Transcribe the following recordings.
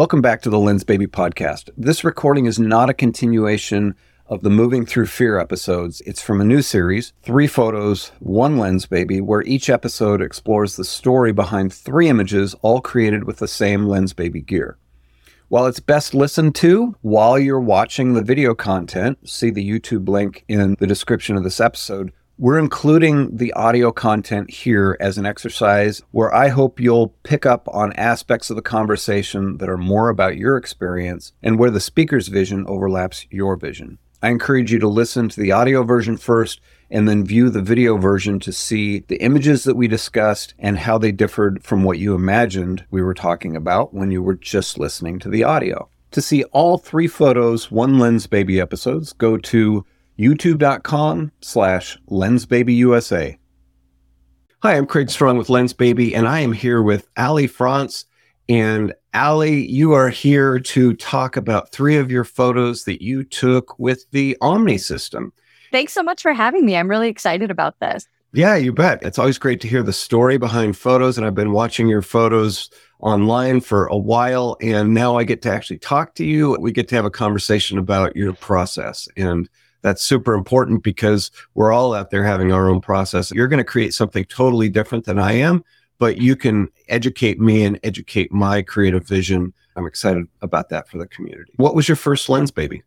Welcome back to the Lensbaby podcast. This recording is not a continuation of the Moving Through Fear episodes. It's from a new series, Three Photos, One Lensbaby, where each episode explores the story behind three images, all created with the same Lensbaby gear. While it's best listened to while you're watching the video content, see the YouTube link in the description of this episode, we're including the audio content here as an exercise where I hope you'll pick up on aspects of the conversation that are more about your experience and where the speaker's vision overlaps your vision. I encourage you to listen to the audio version first and then view the video version to see the images that we discussed and how they differed from what you imagined we were talking about when you were just listening to the audio. To see all three photos, one Lensbaby episodes, go to youtube.com slash lensbabyusa. Hi, I'm Craig Strong with Lensbaby, and I am here with Ally Frantz. And Ally, you are here to talk about three of your photos that you took with the Omni system. Thanks so much for having me. I'm really excited about this. Yeah, you bet. It's always great to hear the story behind photos. And I've been watching your photos online for a while. And now I get to actually talk to you. We get to have a conversation about your process. And that's super important because we're all out there having our own process. You're going to create something totally different than I am, but you can educate me and educate my creative vision. I'm excited about that for the community. What was your first Lensbaby?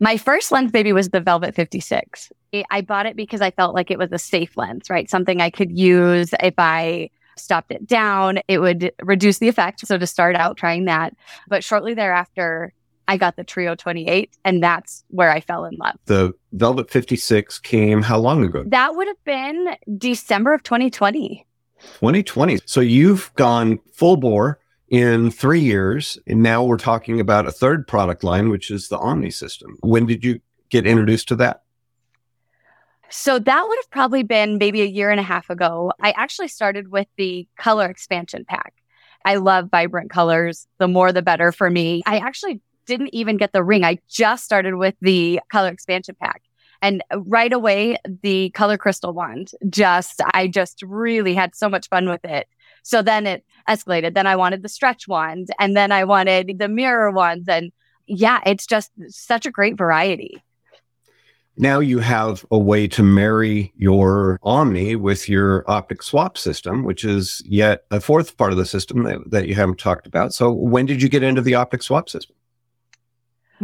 My first Lensbaby was the Velvet 56. I bought it because I felt like it was a safe lens, right? Something I could use if I stopped it down, it would reduce the effect. So to start out trying that. But shortly thereafter, I got the Trio 28, and that's where I fell in love. The Velvet 56 came how long ago? That would have been December of 2020. 2020. So you've gone full bore in three years. And now we're talking about a third product line, which is the Omni system. When did you get introduced to that? So that would have probably been maybe a year and a half ago. I actually started with the color expansion pack. I love vibrant colors. The more, the better for me. I actually didn't even get the ring. I just started with the color expansion pack. And right away, the color crystal wand just, I just really had so much fun with it. So then it escalated. Then I wanted the stretch wand and then I wanted the mirror ones. And yeah, it's just such a great variety. Now you have a way to marry your Omni with your optic swap system, which is yet a fourth part of the system that, that you haven't talked about. So when did you get into the optic swap system?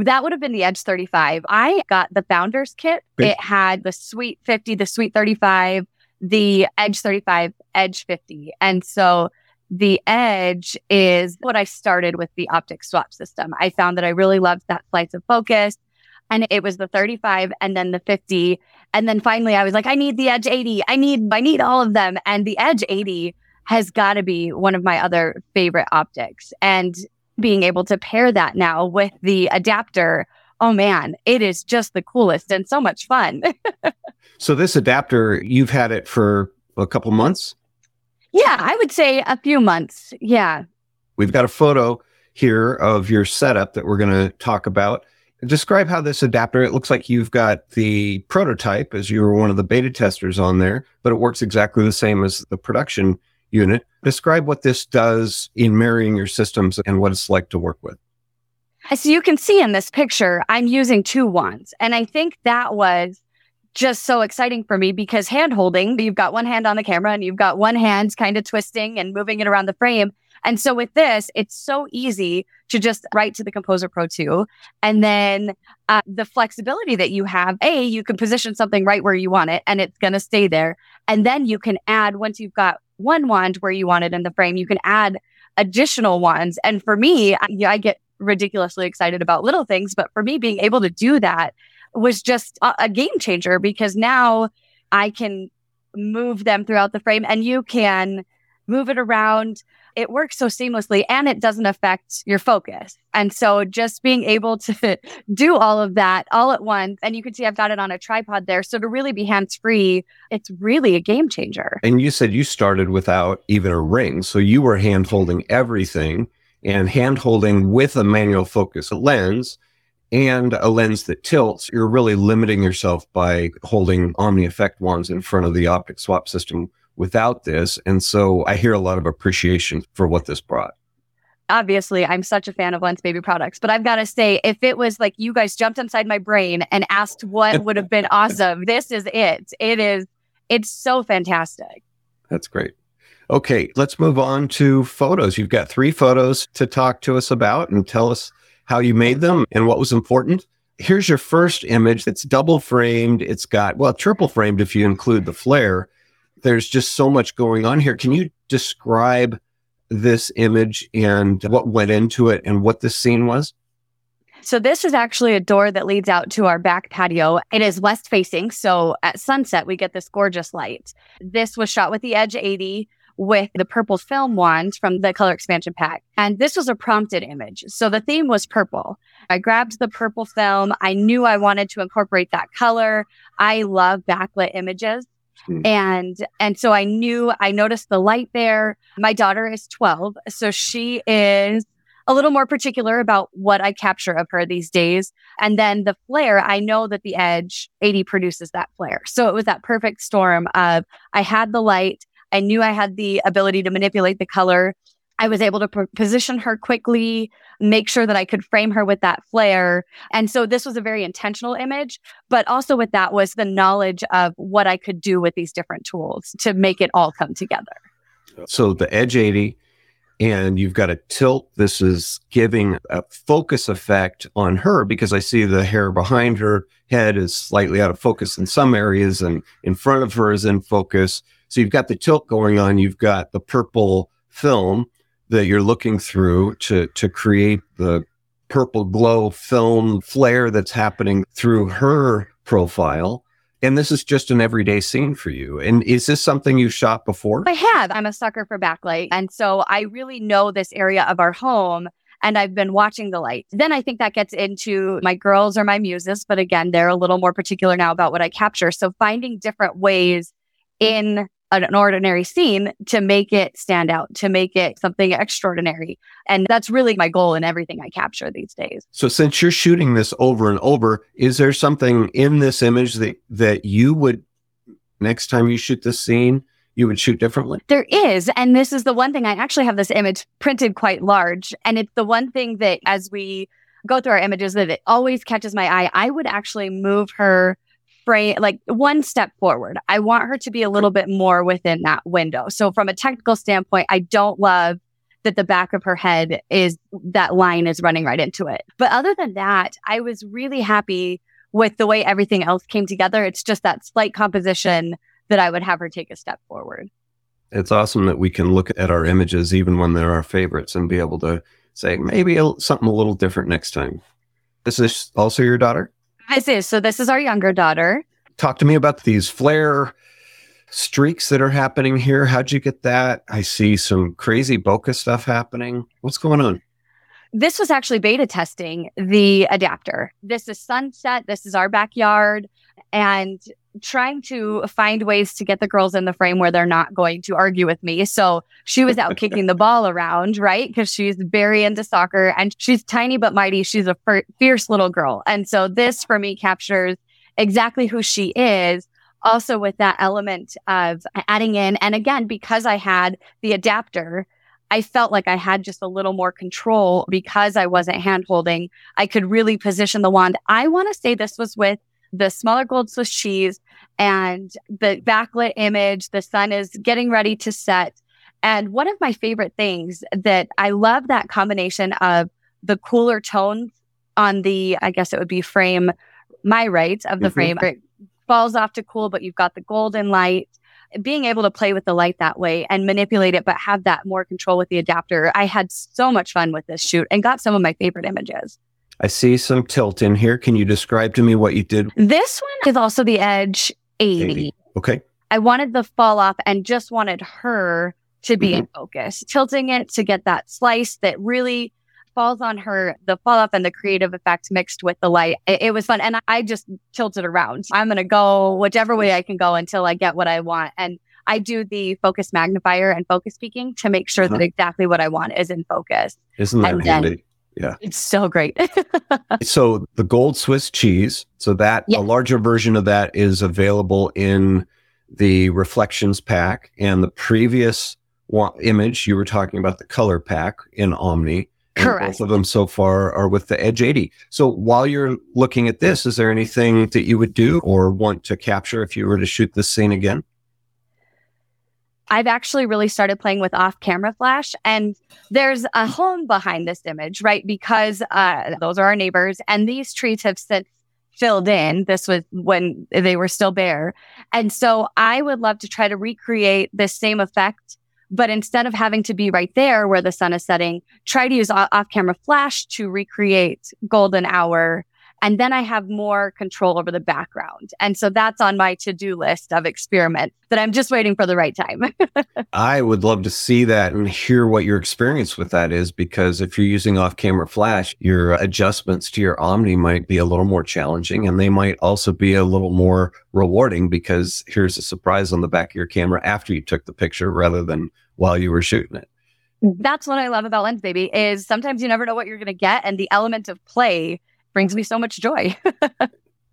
That would have been the Edge 35. I got the founders kit. It had the Sweet 50, the Sweet 35, the Edge 35, Edge 50. And so the Edge is what I started with the optic swap system. I found that I really loved that slice of focus. And it was the 35 and then the 50. And then finally I was like, I need the Edge 80. I need, I need all of them. And the Edge 80 has got to be one of my other favorite optics. And being able to pair that now with the adapter, oh man, it is just the coolest and so much fun. so this adapter, you've had it for a couple months? Yeah, I would say a few months. Yeah. We've got a photo here of your setup that we're going to talk about. Describe how this adapter, it looks like you've got the prototype as you were one of the beta testers on there, but it works exactly the same as the production unit. Describe what this does in marrying your systems and what it's like to work with. As you can see in this picture, I'm using two wands. And I think that was just so exciting for me because hand holding, you've got one hand on the camera and you've got one hand kind of twisting and moving it around the frame. And so with this, it's so easy to just write to the Composer Pro 2. And then uh, the flexibility that you have, A, you can position something right where you want it and it's going to stay there. And then you can add, once you've got one wand where you want it in the frame, you can add additional wands. And for me, I, I get ridiculously excited about little things, but for me, being able to do that was just a, a game changer because now I can move them throughout the frame and you can move it around it works so seamlessly and it doesn't affect your focus. And so just being able to do all of that all at once, and you can see I've got it on a tripod there. So to really be hands free, it's really a game changer. And you said you started without even a ring. So you were hand holding everything and hand holding with a manual focus lens and a lens that tilts, you're really limiting yourself by holding Omni Effect wands in front of the optic swap system without this. And so I hear a lot of appreciation for what this brought. obviously I'm such a fan of Lensbaby products, but I've got to say, if it was like you guys jumped inside my brain and asked what would have been awesome, this is it. It is, it's so fantastic. That's great. Okay, let's move on to photos. You've got three photos to talk to us about and tell us how you made them and what was important. Here's your first image that's double framed. It's got, well, triple framed if you include the flare. There's just so much going on here. Can you describe this image and what went into it and what this scene was? So this is actually a door that leads out to our back patio. It is west facing. So at sunset, we get this gorgeous light. This was shot with the Edge 80 with the purple film wand from the color expansion pack. And this was a prompted image. So the theme was purple. I grabbed the purple film. I knew I wanted to incorporate that color. I love backlit images. Hmm. And and so I knew I noticed the light there. My daughter is 12, so she is a little more particular about what I capture of her these days. And then the flare, I know that the Edge 80 produces that flare. So it was that perfect storm of I had the light, I knew I had the ability to manipulate the color. I was able to p- position her quickly, make sure that I could frame her with that flare. And so this was a very intentional image, but also with that was the knowledge of what I could do with these different tools to make it all come together. So the Edge 80 and you've got a tilt. This is giving a focus effect on her because I see the hair behind her head is slightly out of focus in some areas and in front of her is in focus. So you've got the tilt going on. You've got the purple film that you're looking through to to create the purple glow film flare that's happening through her profile. And this is just an everyday scene for you. And is this something you shot before? I have. I'm a sucker for backlight. And so I really know this area of our home and I've been watching the light. Then I think that gets into my girls or my muses, but again, they're a little more particular now about what I capture. So finding different ways in an ordinary scene to make it stand out, to make it something extraordinary. And that's really my goal in everything I capture these days. So since you're shooting this over and over, is there something in this image that, that you would, next time you shoot this scene, you would shoot differently? There is. And this is the one thing I actually have this image printed quite large. And it's the one thing that as we go through our images that it always catches my eye. I would actually move her frame like one step forward. I want her to be a little bit more within that window. So from a technical standpoint, I don't love that the back of her head is that line is running right into it. But other than that, I was really happy with the way everything else came together. It's just that slight composition that I would have her take a step forward. It's awesome that we can look at our images even when they're our favorites and be able to say maybe something a little different next time. Is This is also your daughter? This is. So this is our younger daughter. Talk to me about these flare streaks that are happening here. How'd you get that? I see some crazy bokeh stuff happening. What's going on? This was actually beta testing the adapter. This is sunset. This is our backyard and trying to find ways to get the girls in the frame where they're not going to argue with me. So she was out kicking the ball around, right? Because she's very into soccer and she's tiny but mighty. She's a fierce little girl. And so this for me captures exactly who she is. Also with that element of adding in. And again, because I had the adapter, I felt like I had just a little more control because I wasn't hand holding. I could really position the wand. I want to say this was with the smaller gold Swiss cheese and the backlit image. The sun is getting ready to set. And one of my favorite things that I love that combination of the cooler tones on the, I guess it would be frame, my right of the mm-hmm. frame. It falls off to cool, but you've got the golden light. Being able to play with the light that way and manipulate it, but have that more control with the adapter. I had so much fun with this shoot and got some of my favorite images. I see some tilt in here. Can you describe to me what you did? This one is also the Edge 80. 80. Okay. I wanted the fall off and just wanted her to be mm-hmm. in focus, tilting it to get that slice that really falls on her, the fall off and the creative effect mixed with the light. It, it was fun. And I, just tilted around. I'm going to go whichever way I can go until I get what I want. And I do the focus magnifier and focus peaking to make sure uh-huh. that exactly what I want is in focus. Isn't that and handy? Yeah. It's so great. so the gold Swiss cheese, so that a larger version of that is available in the reflections pack and the previous wa- image you were talking about the color pack in Omni. Correct. Both of them so far are with the Edge 80. So while you're looking at this, is there anything that you would do or want to capture if you were to shoot this scene again? I've actually really started playing with off camera flash and there's a home behind this image, right? Because uh, those are our neighbors and these trees have since filled in. This was when they were still bare. And so I would love to try to recreate this same effect but instead of having to be right there where the sun is setting, try to use off camera flash to recreate golden hour and then I have more control over the background. And so that's on my to do list of experiment that I'm just waiting for the right time. I would love to see that and hear what your experience with that is because if you're using off camera flash, your adjustments to your Omni might be a little more challenging and they might also be a little more rewarding because here's a surprise on the back of your camera after you took the picture rather than while you were shooting it. Mm-hmm. That's what I love about Lensbaby is sometimes you never know what you're going to get and the element of play brings me so much joy.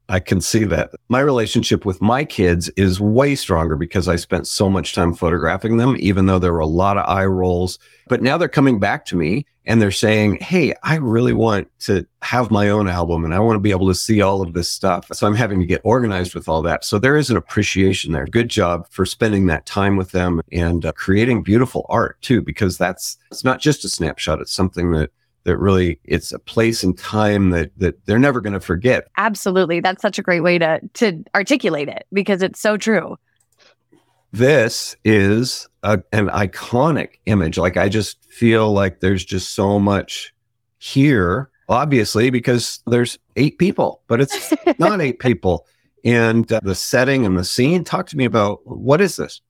I can see that. My relationship with my kids is way stronger because I spent so much time photographing them, even though there were a lot of eye rolls. But now they're coming back to me and they're saying, Hey, I really want to have my own album and I want to be able to see all of this stuff. So I'm having to get organized with all that. So there is an appreciation there. Good job for spending that time with them and uh, creating beautiful art too, because that's, it's not just a snapshot. It's something that that really it's a place and time that that they're never going to forget. Absolutely. That's such a great way to to articulate it because it's so true. This is a, an iconic image. Like I just feel like there's just so much here obviously because there's eight people, but it's not eight people. And uh, the setting and the scene, talk to me about what is this?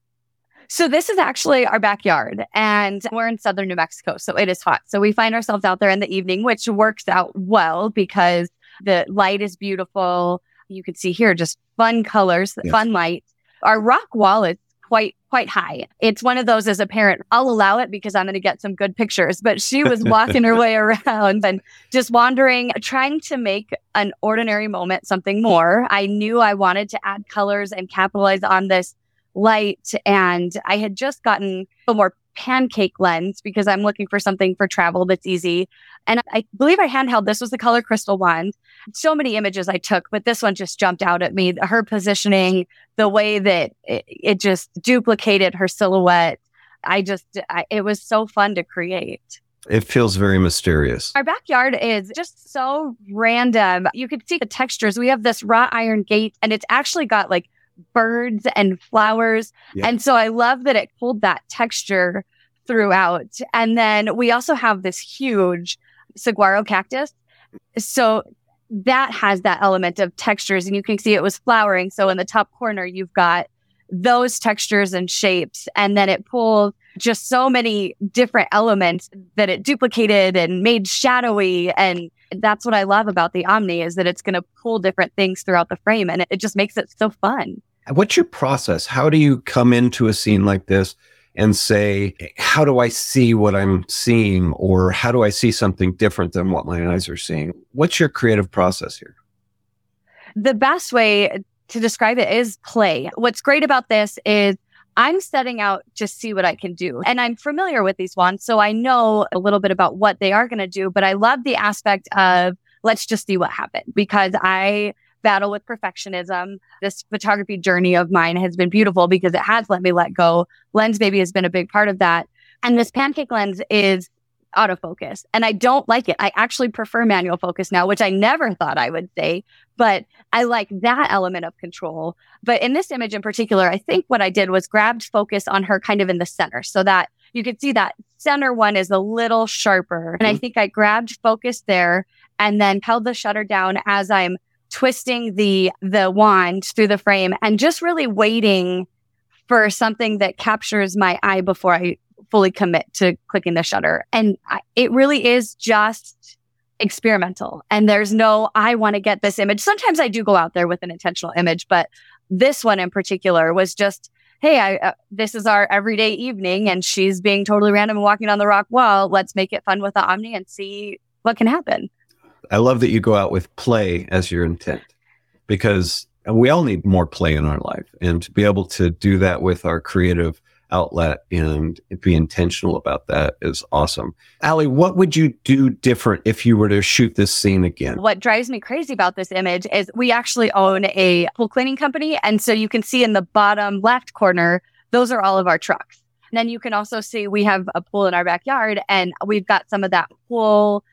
So this is actually our backyard and we're in southern New Mexico. So it is hot. So we find ourselves out there in the evening, which works out well because the light is beautiful. You can see here just fun colors, yes. fun light. Our rock wall is quite quite high. It's one of those as a parent, I'll allow it because I'm going to get some good pictures. But she was walking her way around and just wandering, trying to make an ordinary moment something more. I knew I wanted to add colors and capitalize on this light. And I had just gotten a more pancake lens because I'm looking for something for travel that's easy. And I believe I handheld this was the color crystal one. So many images I took, but this one just jumped out at me. Her positioning, the way that it, it just duplicated her silhouette. I just, I, it was so fun to create. It feels very mysterious. Our backyard is just so random. You can see the textures. We have this wrought iron gate and it's actually got like birds and flowers. Yeah. And so I love that it pulled that texture throughout. And then we also have this huge saguaro cactus. So that has that element of textures and you can see it was flowering. So in the top corner, you've got those textures and shapes. And then it pulled just so many different elements that it duplicated and made shadowy. And that's what I love about the Omni is that it's going to pull different things throughout the frame and it, it just makes it so fun. What's your process? How do you come into a scene like this and say, how do I see what I'm seeing? Or how do I see something different than what my eyes are seeing? What's your creative process here? The best way to describe it is play. What's great about this is I'm setting out to see what I can do. And I'm familiar with these wands, so I know a little bit about what they are going to do, but I love the aspect of let's just see what happens because I battle with perfectionism. This photography journey of mine has been beautiful because it has let me let go. Lensbaby has been a big part of that. And this pancake lens is autofocus and I don't like it. I actually prefer manual focus now, which I never thought I would say, but I like that element of control. But in this image in particular, I think what I did was grabbed focus on her kind of in the center so that you could see that center one is a little sharper. And I mm-hmm. think I grabbed focus there and then held the shutter down as I'm twisting the the wand through the frame and just really waiting for something that captures my eye before I fully commit to clicking the shutter. And I, it really is just experimental. And there's no, I want to get this image. Sometimes I do go out there with an intentional image, but this one in particular was just, Hey, I, uh, this is our everyday evening and she's being totally random and walking on the rock wall. Let's make it fun with the Omni and see what can happen. I love that you go out with play as your intent because we all need more play in our life. And to be able to do that with our creative outlet and be intentional about that is awesome. Ally, what would you do different if you were to shoot this scene again? What drives me crazy about this image is we actually own a pool cleaning company. And so you can see in the bottom left corner, those are all of our trucks. And then you can also see we have a pool in our backyard and we've got some of that pool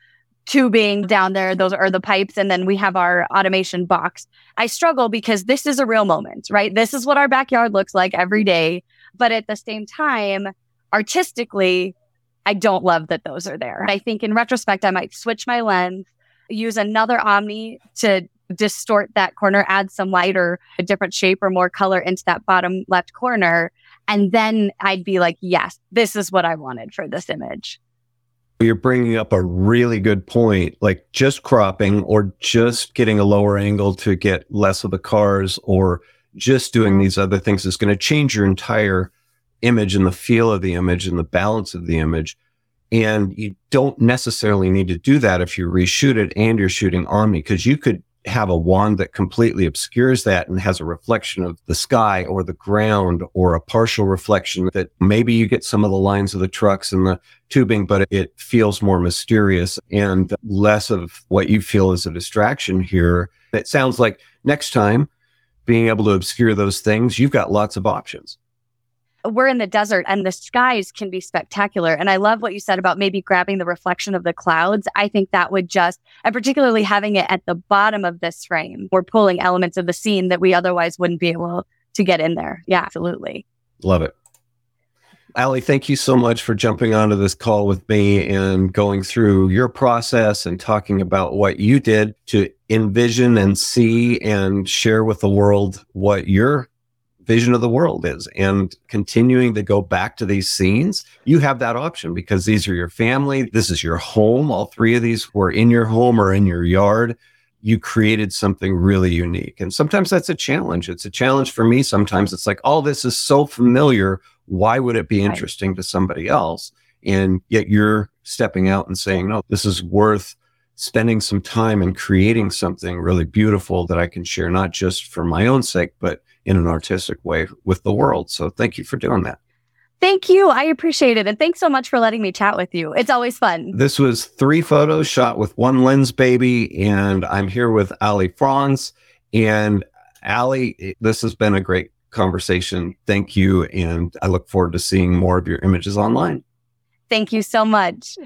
tubing mm-hmm. down there. Those are the pipes. And then we have our automation box. I struggle because this is a real moment, right? This is what our backyard looks like every day. But at the same time, artistically, I don't love that those are there. I think in retrospect, I might switch my lens, use another Omni to distort that corner, add some light or a different shape or more color into that bottom left corner. And then I'd be like, yes, this is what I wanted for this image. You're bringing up a really good point, like just cropping or just getting a lower angle to get less of the cars or just doing these other things is going to change your entire image and the feel of the image and the balance of the image. And you don't necessarily need to do that if you reshoot it and you're shooting Omni because you could have a wand that completely obscures that and has a reflection of the sky or the ground or a partial reflection that maybe you get some of the lines of the trucks and the tubing, but it feels more mysterious and less of what you feel is a distraction here. It sounds like next time being able to obscure those things, you've got lots of options we're in the desert and the skies can be spectacular. And I love what you said about maybe grabbing the reflection of the clouds. I think that would just, and particularly having it at the bottom of this frame, we're pulling elements of the scene that we otherwise wouldn't be able to get in there. Yeah, absolutely. Love it. Ally, thank you so much for jumping onto this call with me and going through your process and talking about what you did to envision and see and share with the world what your vision of the world is. And continuing to go back to these scenes you have that option because these are your family. This is your home. All three of these were in your home or in your yard. You created something really unique. And sometimes that's a challenge. It's a challenge for me. Sometimes it's like all oh, this is so familiar. Why would it be interesting right. to somebody else? And yet you're stepping out and saying no this is worth spending some time and creating something really beautiful that I can share, not just for my own sake, but in an artistic way with the world. So thank you for doing that. Thank you. I appreciate it. And thanks so much for letting me chat with you. It's always fun. This was three photos shot with one lens, baby. And I'm here with Ally Frantz. And Ally, this has been a great conversation. Thank you. And I look forward to seeing more of your images online. Thank you so much.